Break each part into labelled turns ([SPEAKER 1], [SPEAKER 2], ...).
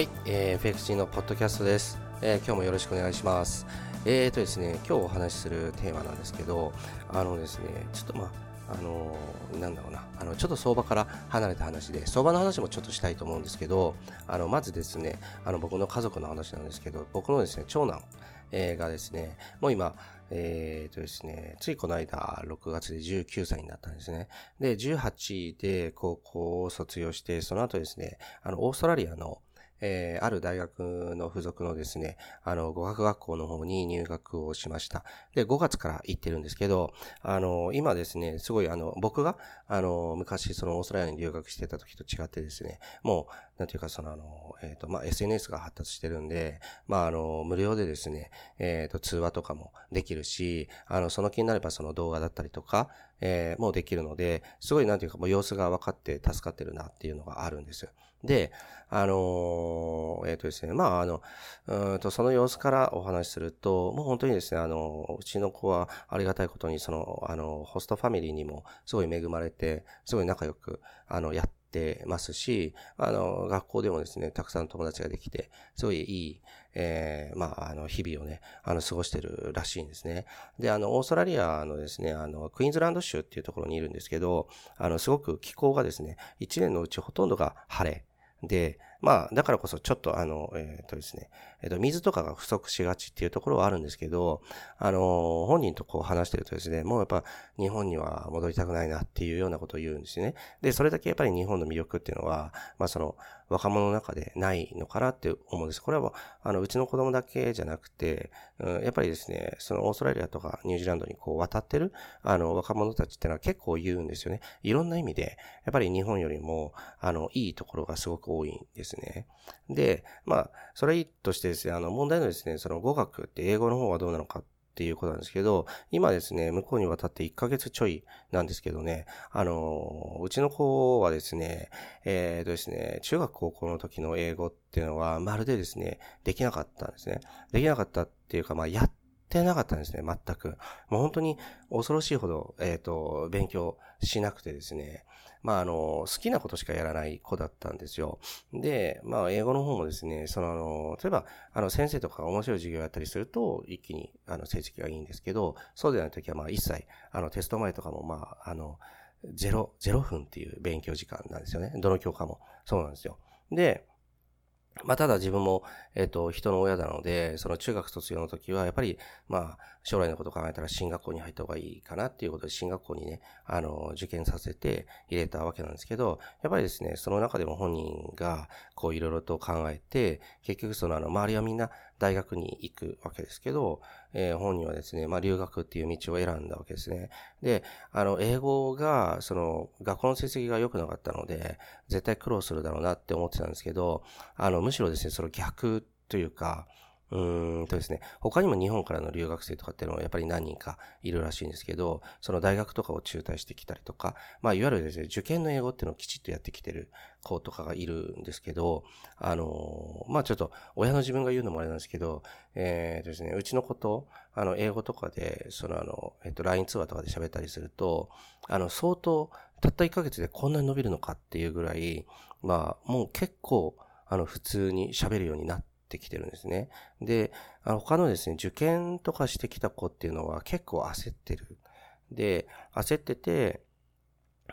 [SPEAKER 1] はい、えー、FXG のポッドキャストです、えー、今日もよろしくお願いします。えーとですね、今日お話しするテーマなんですけど、あのですね、ちょっとまあ、あのー、なんだろうな、あの、ちょっと相場から離れた話で、相場の話もちょっとしたいと思うんですけど、あの、まずですね、あの、僕の家族の話なんですけど、僕のですね、長男、えー、がですね、もう今、えー、とですね、ついこの間、6月で19歳になったんですね。で、18で高校を卒業して、その後ですね、あの、オーストラリアの、えー、ある大学の付属のですね、あの、語学学校の方に入学をしました。で、5月から行ってるんですけど、あの、今ですね、すごいあの、僕が、あの、昔そのオーストラリアに留学してた時と違ってですね、もう、なんていうかそのあの、えっ、ー、と、まあ、SNS が発達してるんで、まあ、あの、無料でですね、えっ、ー、と、通話とかもできるし、あの、その気になればその動画だったりとか、えー、もうできるので、すごいなんていうかもう様子が分かって助かってるなっていうのがあるんですよ。で、あのえっ、ー、とですね、まあ、あの、うんと、その様子からお話しすると、もう本当にですね、あの、うちの子はありがたいことに、その、あの、ホストファミリーにもすごい恵まれて、すごい仲良く、あの、やってますし、あの、学校でもですね、たくさん友達ができて、すごいいい、えー、まあ、あの、日々をね、あの、過ごしてるらしいんですね。で、あの、オーストラリアのですね、あの、クイーンズランド州っていうところにいるんですけど、あの、すごく気候がですね、1年のうちほとんどが晴れ。で、まあ、だからこそちょっとあの、えっ、ー、とですね、えっ、と、水とかが不足しがちっていうところはあるんですけど、あの、本人とこう話してるとですね、もうやっぱ日本には戻りたくないなっていうようなことを言うんですね。で、それだけやっぱり日本の魅力っていうのは、まあその、若者の中でないのかなって思うんです。これは、あの、うちの子供だけじゃなくて、うん、やっぱりですね、そのオーストラリアとかニュージーランドにこう渡ってる、あの、若者たちっていうのは結構言うんですよね。いろんな意味で、やっぱり日本よりも、あの、いいところがすごく多いんですね。で、まあ、それとしてですね、あの、問題のですね、その語学って英語の方はどうなのかっていうことなんですけど、今ですね、向こうに渡って1ヶ月ちょいなんですけどね、あの、うちの子はですね、えー、とですね、中学高校の時の英語っていうのは、まるでですね、できなかったんですね。できなかったっていうか、まあ、やってなかったんですね、全く。もう本当に恐ろしいほど、えっ、ー、と、勉強しなくてですね、まあ、あの、好きなことしかやらない子だったんですよ。で、まあ、英語の方もですね、その、あの、例えば、あの、先生とかが面白い授業やったりすると、一気に、あの、成績がいいんですけど、そうでない時は、まあ、一切、あの、テスト前とかも、まあ、あの、0、0、分っていう勉強時間なんですよね。どの教科も。そうなんですよ。で、まあ、ただ自分も、えっ、と、人の親なので、その中学卒業の時は、やっぱり、まあ、将来のことを考えたら進学校に入った方がいいかなっていうことで、進学校にね、あの、受験させて入れたわけなんですけど、やっぱりですね、その中でも本人が、こう、いろいろと考えて、結局その、あの、周りはみんな大学に行くわけですけど、えー、本人はですね、まあ、留学っていう道を選んだわけですね。で、あの、英語が、その、学校の成績が良くなかったので、絶対苦労するだろうなって思ってたんですけど、あの、むしろですね、その逆というか、うん。とですね、他にも日本からの留学生とかっていうのはやっぱり何人かいるらしいんですけど、その大学とかを中退してきたりとか、まあいわゆるですね、受験の英語っていうのをきちっとやってきてる子とかがいるんですけど、あのまあちょっと親の自分が言うのもあれなんですけど、えー、とですね、うちの子と、あの、英語とかで、そのあの、えっと、LINE 通話とかで喋ったりすると、あの、相当、たった1ヶ月でこんなに伸びるのかっていうぐらい、まあ、もう結構、あの、普通に喋るようになって、ってきてるんですね。で、あ他のですね、受験とかしてきた子っていうのは結構焦ってる。で、焦ってて、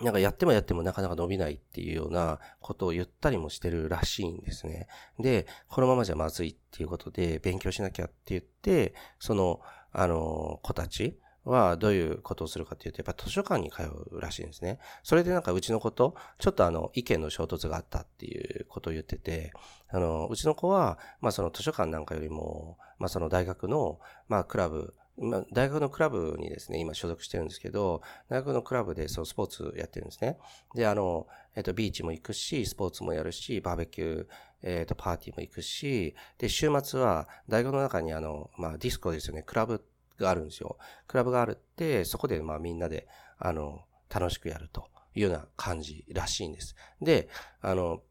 [SPEAKER 1] なんかやってもやってもなかなか伸びないっていうようなことを言ったりもしてるらしいんですね。で、このままじゃまずいっていうことで勉強しなきゃって言って、その、あの、子たち、はどういうことをするかっていうと、やっぱ図書館に通うらしいんですね。それでなんかうちの子と、ちょっとあの、意見の衝突があったっていうことを言ってて、あの、うちの子は、まあその図書館なんかよりも、まあその大学の、まあクラブ、まあ、大学のクラブにですね、今所属してるんですけど、大学のクラブでそうスポーツやってるんですね。で、あの、えっ、と、ビーチも行くし、スポーツもやるし、バーベキュー、えっ、と、パーティーも行くし、で、週末は大学の中にあの、まあディスコですよね、クラブがあるんですよ。クラブがあるって、そこでまあみんなで、あの、楽しくやるというような感じらしいんです。で、あの、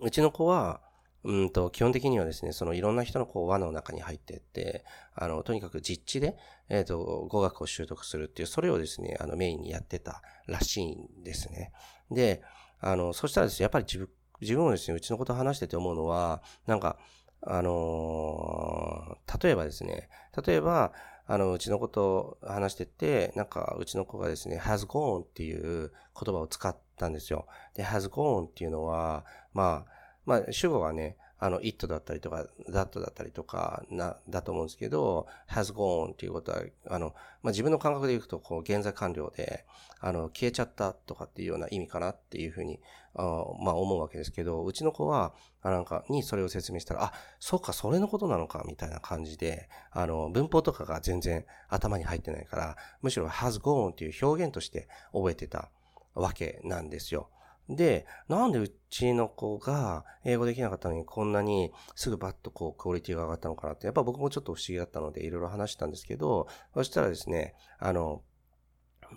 [SPEAKER 1] うちの子は、うんと、基本的にはですね、そのいろんな人のこう輪の中に入っていって、あの、とにかく実地で、えっ、ー、と、語学を習得するっていう、それをですね、あの、メインにやってたらしいんですね。で、あの、そしたらですね、やっぱり自分、自分もですね、うちのこと話してて思うのは、なんか、あのー、例えばですね、例えば、あの、うちの子と話してて、なんか、うちの子がですね、has gone っていう言葉を使ったんですよ。で、has gone っていうのは、まあ、まあ、主語はね、あの、it だったりとか、that だったりとか、な、だと思うんですけど、has gone っていうことは、あの、まあ、自分の感覚で言うと、こう、現在完了で、あの、消えちゃったとかっていうような意味かなっていうふうに、あまあ、思うわけですけど、うちの子は、あなんか、にそれを説明したら、あ、そうか、それのことなのか、みたいな感じで、あの、文法とかが全然頭に入ってないから、むしろ has gone っていう表現として覚えてたわけなんですよ。で、なんでうちの子が英語できなかったのにこんなにすぐバッとこうクオリティが上がったのかなって、やっぱ僕もちょっと不思議だったのでいろいろ話したんですけど、そしたらですね、あの、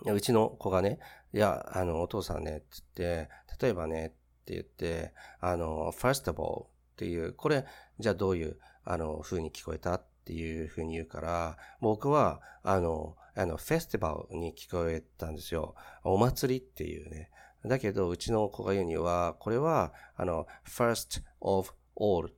[SPEAKER 1] うちの子がね、いや、あの、お父さんね、つって、例えばね、って言って、あの、first of all っていう、これ、じゃあどういう、あの、風に聞こえたっていう風に言うから、僕は、あの、あの、フェスティバルに聞こえたんですよ。お祭りっていうね。だけど、うちの子が言うには、これは、あの、first of all っ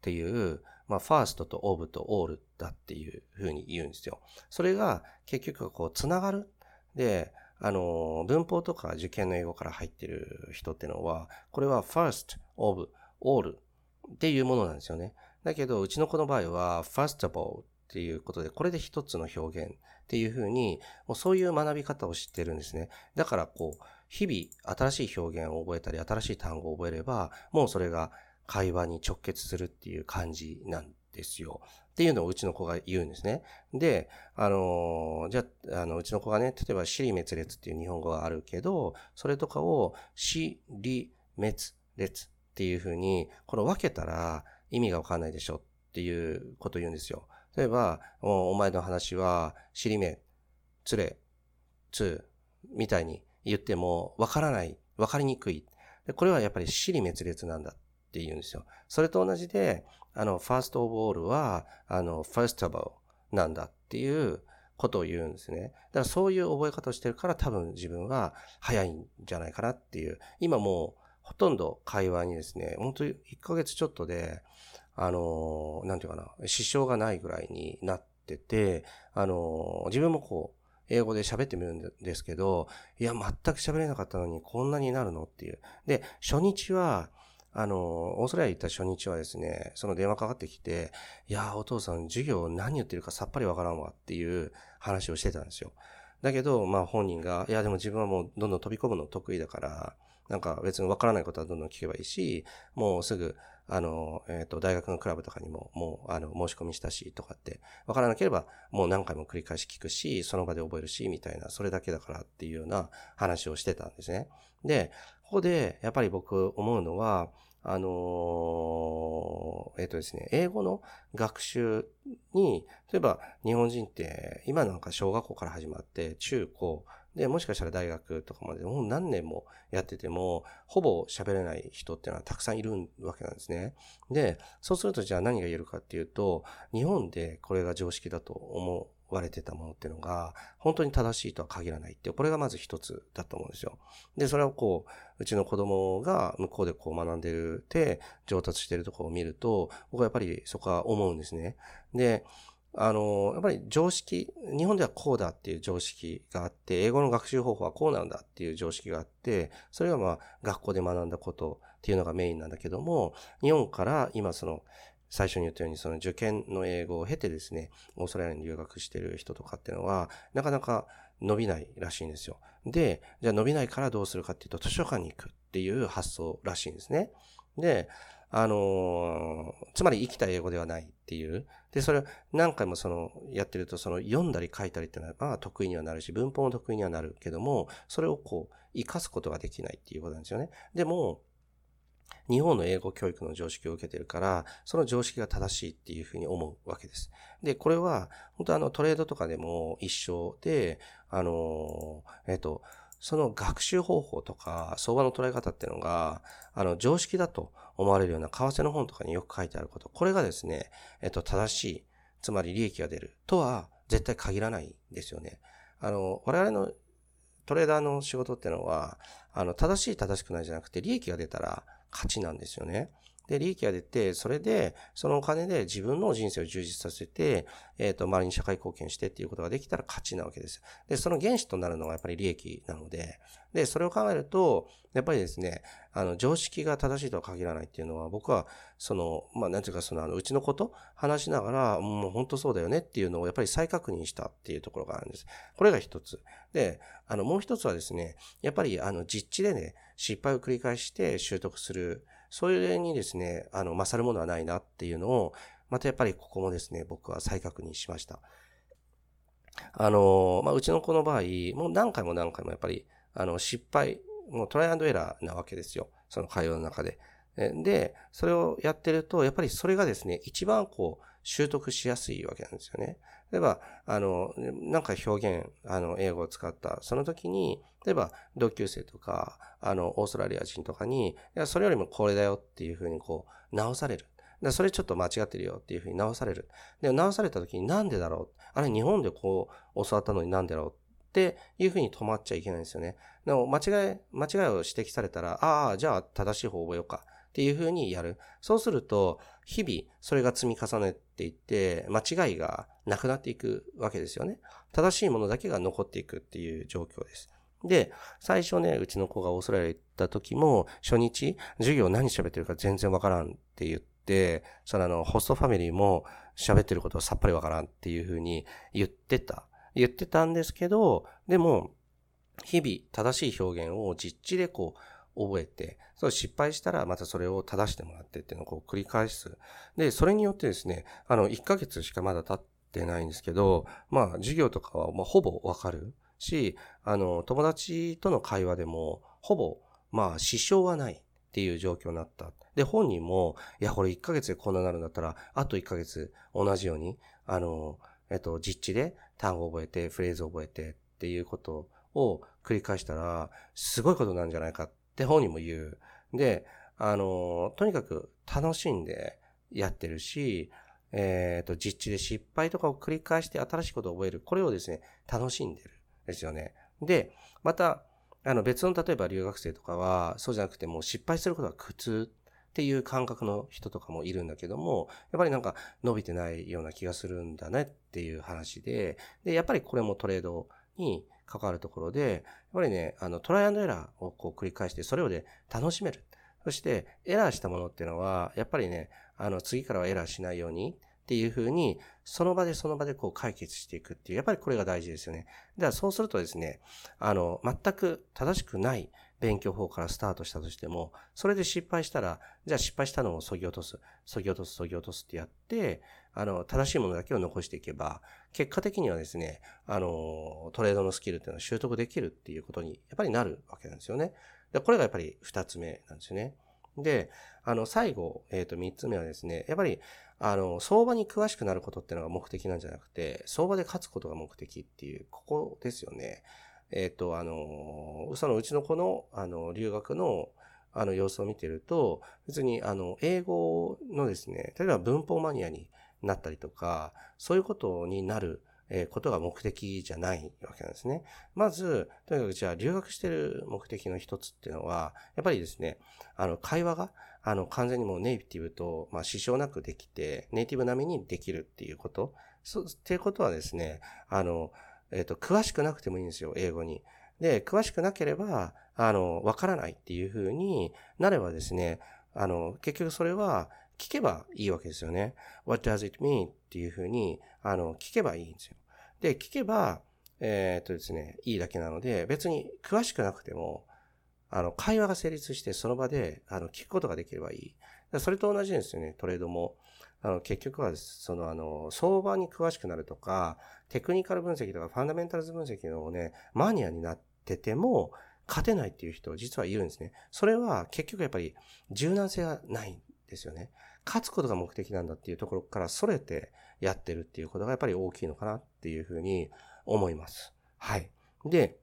[SPEAKER 1] ていう、まあ、first と of と all だっていうふうに言うんですよ。それが結局こう、つながる。で、あの、文法とか受験の英語から入ってる人ってのは、これは first of all っていうものなんですよね。だけど、うちの子の場合は first of all っていうことで、これで一つの表現っていうふうに、もうそういう学び方を知ってるんですね。だからこう、日々新しい表現を覚えたり、新しい単語を覚えれば、もうそれが会話に直結するっていう感じなんですよ。っていうのをうちの子が言うんですね。で、あの、じゃあ、あの、うちの子がね、例えば、死に滅裂っていう日本語があるけど、それとかを、死、り、滅、裂っていうふうに、この分けたら意味がわかんないでしょっていうことを言うんですよ。例えば、お前の話は、尻目、つれ、つ、みたいに言ってもわからない、わかりにくい。これはやっぱり死に滅裂なんだって言うんですよ。それと同じで、あの、first of all は、あの、first of all なんだっていうことを言うんですね。だからそういう覚え方をしてるから多分自分は早いんじゃないかなっていう。今もうほとんど会話にですね、本当に1ヶ月ちょっとで、あの、なんていうかな、支障がないぐらいになってて、あの、自分もこう、英語で喋ってみるんですけど、いや、全く喋れなかったのにこんなになるのっていう。で、初日は、あの、オーストラリア行った初日はですね、その電話かかってきて、いや、お父さん、授業何言ってるかさっぱりわからんわっていう話をしてたんですよ。だけど、まあ本人が、いや、でも自分はもうどんどん飛び込むの得意だから、なんか別にわからないことはどんどん聞けばいいし、もうすぐあの、えっ、ー、と、大学のクラブとかにも、もう、あの、申し込みしたし、とかって、わからなければ、もう何回も繰り返し聞くし、その場で覚えるし、みたいな、それだけだからっていうような話をしてたんですね。で、ここで、やっぱり僕思うのは、あのえっ、ー、とですね、英語の学習に、例えば日本人って今なんか小学校から始まって中高、で、もしかしたら大学とかまでもう何年もやってても、ほぼ喋れない人っていうのはたくさんいるわけなんですね。で、そうするとじゃあ何が言えるかっていうと、日本でこれが常識だと思われてたものっていうのが、本当に正しいとは限らないっていう、これがまず一つだと思うんですよ。で、それをこう、うちの子供が向こうでこう学んでるて、上達してるところを見ると、僕はやっぱりそこは思うんですね。で、あの、やっぱり常識、日本ではこうだっていう常識があって、英語の学習方法はこうなんだっていう常識があって、それがまあ学校で学んだことっていうのがメインなんだけども、日本から今その、最初に言ったようにその受験の英語を経てですね、オーストラリアに留学してる人とかっていうのは、なかなか伸びないらしいんですよ。で、じゃあ伸びないからどうするかっていうと、図書館に行くっていう発想らしいんですね。で、あのー、つまり生きた英語ではないっていう。で、それを何回もその、やってると、その、読んだり書いたりっていうのは、得意にはなるし、文法も得意にはなるけども、それをこう、活かすことができないっていうことなんですよね。でも、日本の英語教育の常識を受けてるから、その常識が正しいっていうふうに思うわけです。で、これは、本当あの、トレードとかでも一緒で、あの、えっ、と、その学習方法とか、相場の捉え方っていうのが、あの、常識だと思われるような為替の本とかによく書いてあること。これがですね、えっと、正しい、つまり利益が出るとは絶対限らないんですよね。あの、我々のトレーダーの仕事ってのは、あの、正しい正しくないじゃなくて、利益が出たら勝ちなんですよね。で、利益が出て、それで、そのお金で自分の人生を充実させて、えっ、ー、と、周りに社会貢献してっていうことができたら勝ちなわけです。で、その原資となるのがやっぱり利益なので、で、それを考えると、やっぱりですね、あの、常識が正しいとは限らないっていうのは、僕は、その、まあ、なんていうか、その、あの、うちのこと、話しながら、もう本当そうだよねっていうのを、やっぱり再確認したっていうところがあるんです。これが一つ。で、あの、もう一つはですね、やっぱり、あの、実地でね、失敗を繰り返して習得する。それにですね、あの、勝るものはないなっていうのを、またやっぱりここもですね、僕は再確認しました。あの、まあ、うちの子の場合、もう何回も何回もやっぱり、あの、失敗、もうトライアンドエラーなわけですよ。その会話の中で。で、それをやってると、やっぱりそれがですね、一番こう、習得しやすいわけなんですよね。例えば、あの、なんか表現、あの、英語を使った、その時に、例えば、同級生とか、あの、オーストラリア人とかに、いや、それよりもこれだよっていうふうにこう、直される。それちょっと間違ってるよっていうふうに直される。で、直された時になんでだろう？あれ、日本でこう、教わったのになんでだろうっていうふうに止まっちゃいけないんですよね。でも、間違い、間違いを指摘されたら、ああ、じゃあ正しい方を覚えようか。っていうふうにやる。そうすると、日々それが積み重ねていって、間違いがなくなっていくわけですよね。正しいものだけが残っていくっていう状況です。で、最初ね、うちの子がオーストラリア行った時も、初日、授業何喋ってるか全然わからんって言って、そのあの、ホストファミリーも喋ってることはさっぱりわからんっていうふうに言ってた。言ってたんですけど、でも、日々正しい表現を実地でこう、覚えて、そ失敗したらまたそれを正してもらってっていうのをこう繰り返す。で、それによってですね、あの、1ヶ月しかまだ経ってないんですけど、まあ、授業とかはまほぼわかるし、あの、友達との会話でも、ほぼ、まあ、支障はないっていう状況になった。で、本人も、いや、これ1ヶ月でこんなになるんだったら、あと1ヶ月同じように、あの、えっと、実地で単語を覚えて、フレーズを覚えてっていうことを繰り返したら、すごいことなんじゃないかってって本人も言う。で、あの、とにかく楽しんでやってるし、えっ、ー、と、実地で失敗とかを繰り返して新しいことを覚える。これをですね、楽しんでる。ですよね。で、また、あの別の例えば留学生とかは、そうじゃなくてもう失敗することが苦痛っていう感覚の人とかもいるんだけども、やっぱりなんか伸びてないような気がするんだねっていう話で、で、やっぱりこれもトレードに関わるところで、やっぱりね、あの、トライアンドエラーをこう繰り返して、それをね、楽しめる。そして、エラーしたものっていうのは、やっぱりね、あの、次からはエラーしないようにっていうふうに、その場でその場でこう解決していくっていう、やっぱりこれが大事ですよね。だからそうするとですね、あの、全く正しくない勉強法からスタートしたとしても、それで失敗したら、じゃあ失敗したのを削ぎ落とす、削ぎ落とす、削ぎ落とすってやって、あの、正しいものだけを残していけば、結果的にはですね、あの、トレードのスキルっていうのは習得できるっていうことに、やっぱりなるわけなんですよね。でこれがやっぱり二つ目なんですよね。で、あの、最後、えっ、ー、と、三つ目はですね、やっぱり、あの、相場に詳しくなることっていうのが目的なんじゃなくて、相場で勝つことが目的っていう、ここですよね。えっ、ー、と、あの、そのうちの子の、あの、留学の、あの、様子を見てると、別に、あの、英語のですね、例えば文法マニアになったりとか、そういうことになる、えことが目的じゃないわけなんですね。まず、とにかくじゃあ留学してる目的の一つっていうのは、やっぱりですね、あの、会話が、あの、完全にもうネイティブと、まあ、支障なくできて、ネイティブ並みにできるっていうこと。そう、っていうことはですね、あの、えっ、ー、と、詳しくなくてもいいんですよ、英語に。で、詳しくなければ、あの、わからないっていうふうになればですね、あの、結局それは聞けばいいわけですよね。What does it mean? っていうふうに、あの、聞けばいいんですよ。で、聞けば、えっ、とですね、いいだけなので、別に詳しくなくても、あの、会話が成立して、その場で、あの、聞くことができればいい。それと同じですよね、トレードも。あの、結局は、その、あの、相場に詳しくなるとか、テクニカル分析とか、ファンダメンタルズ分析のね、マニアになってても、勝てないっていう人、実はいるんですね。それは、結局やっぱり、柔軟性がないですよね。勝つことが目的なんだっていうところからそれてやってるっていうことがやっぱり大きいのかなっていうふうに思います。はい。で、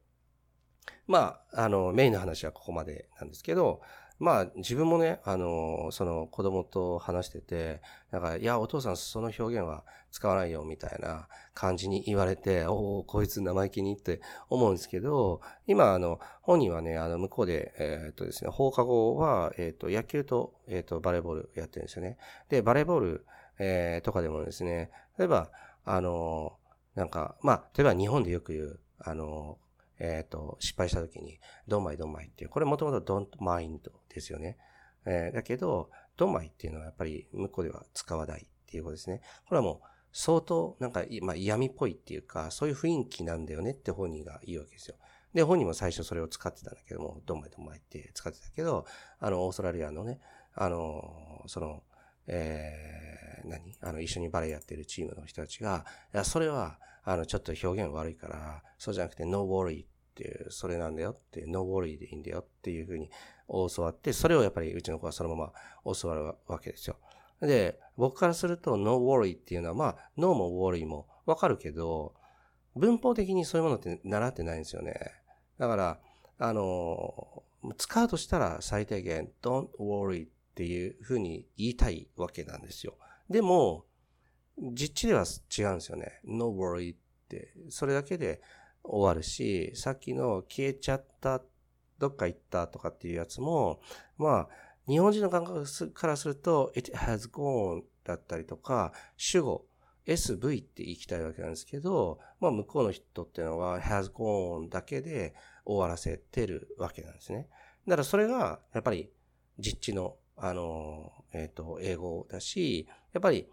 [SPEAKER 1] まあ、あの、メインの話はここまでなんですけど、まあ自分もね、あの、その子供と話してて、なんか、いや、お父さんその表現は使わないよみたいな感じに言われて、おお、こいつ生意気にって思うんですけど、今、あの、本人はね、あの、向こうで、えー、っとですね、放課後は、えー、っと、野球と、えー、っと、バレーボールやってるんですよね。で、バレーボール、えー、とかでもですね、例えば、あの、なんか、まあ、例えば日本でよく言う、あの、えっ、ー、と、失敗した時に、ドンマイドンマイっていう、これもともとドンマインドですよね。えー、だけど、ドンマイっていうのはやっぱり向こうでは使わないっていうことですね。これはもう相当なんか、まあ、嫌味っぽいっていうか、そういう雰囲気なんだよねって本人が言うわけですよ。で、本人も最初それを使ってたんだけども、ドンマイドンマイって使ってたけど、あの、オーストラリアのね、あの、その、えー、何？あの、一緒にバレエやってるチームの人たちが、いや、それは、あの、ちょっと表現悪いから、そうじゃなくて、no worry っていう、それなんだよって、no worry でいいんだよっていうふうに教わって、それをやっぱりうちの子はそのまま教わるわけですよ。で、僕からすると no worry っていうのは、まあ、no も worry もわかるけど、文法的にそういうものって習ってないんですよね。だから、あの、使うとしたら最低限 don't worry っていうふうに言いたいわけなんですよ。でも、実地では違うんですよね。no worry って、それだけで終わるし、さっきの消えちゃった、どっか行ったとかっていうやつも、まあ、日本人の感覚からすると、it has gone だったりとか、主語、SV って言いたいわけなんですけど、まあ向こうの人っていうのは has gone だけで終わらせてるわけなんですね。だからそれが、やっぱり実地の、あの、えっ、ー、と、英語だし、やっぱり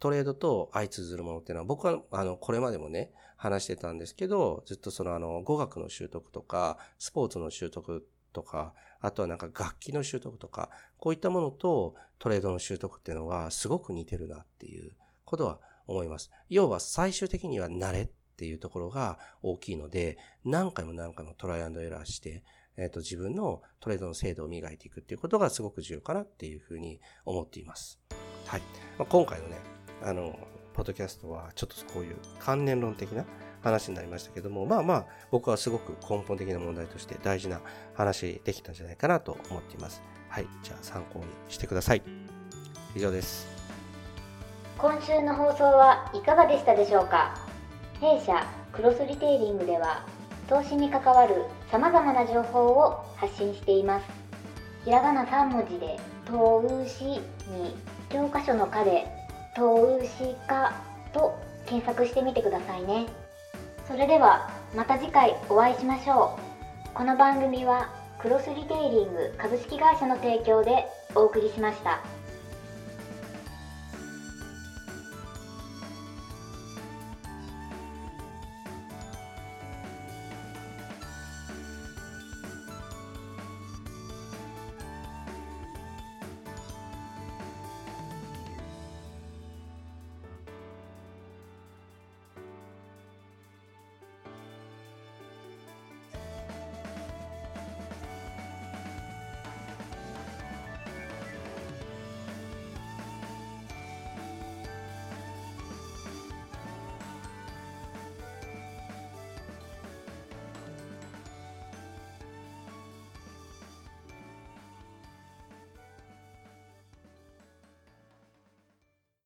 [SPEAKER 1] トレードと相通ずるものっていうのは、僕は、あの、これまでもね、話してたんですけど、ずっとその、あの、語学の習得とか、スポーツの習得とか、あとはなんか楽器の習得とか、こういったものとトレードの習得っていうのはすごく似てるなっていうことは思います。要は最終的には慣れっていうところが大きいので、何回も何回もトライアンドエラーして、えっ、と、自分のトレードの精度を磨いていくっていうことがすごく重要かなっていうふうに思っています。はい。まあ、今回のね、あの、ポッドキャストはちょっとこういう関連論的な話になりましたけども、まあまあ、僕はすごく根本的な問題として大事な話できたんじゃないかなと思っています。はい。じゃあ参考にしてください。以上です。
[SPEAKER 2] 今週の放送はいかがでしたでしょうか？弊社クロスリテイリングでは投資に関わる様々な情報を発信しています。ひらがな3文字で投資に教科書の科で投資家と検索してみてくださいねそれではまた次回お会いしましょうこの番組はクロスリテイリング株式会社の提供でお送りしました。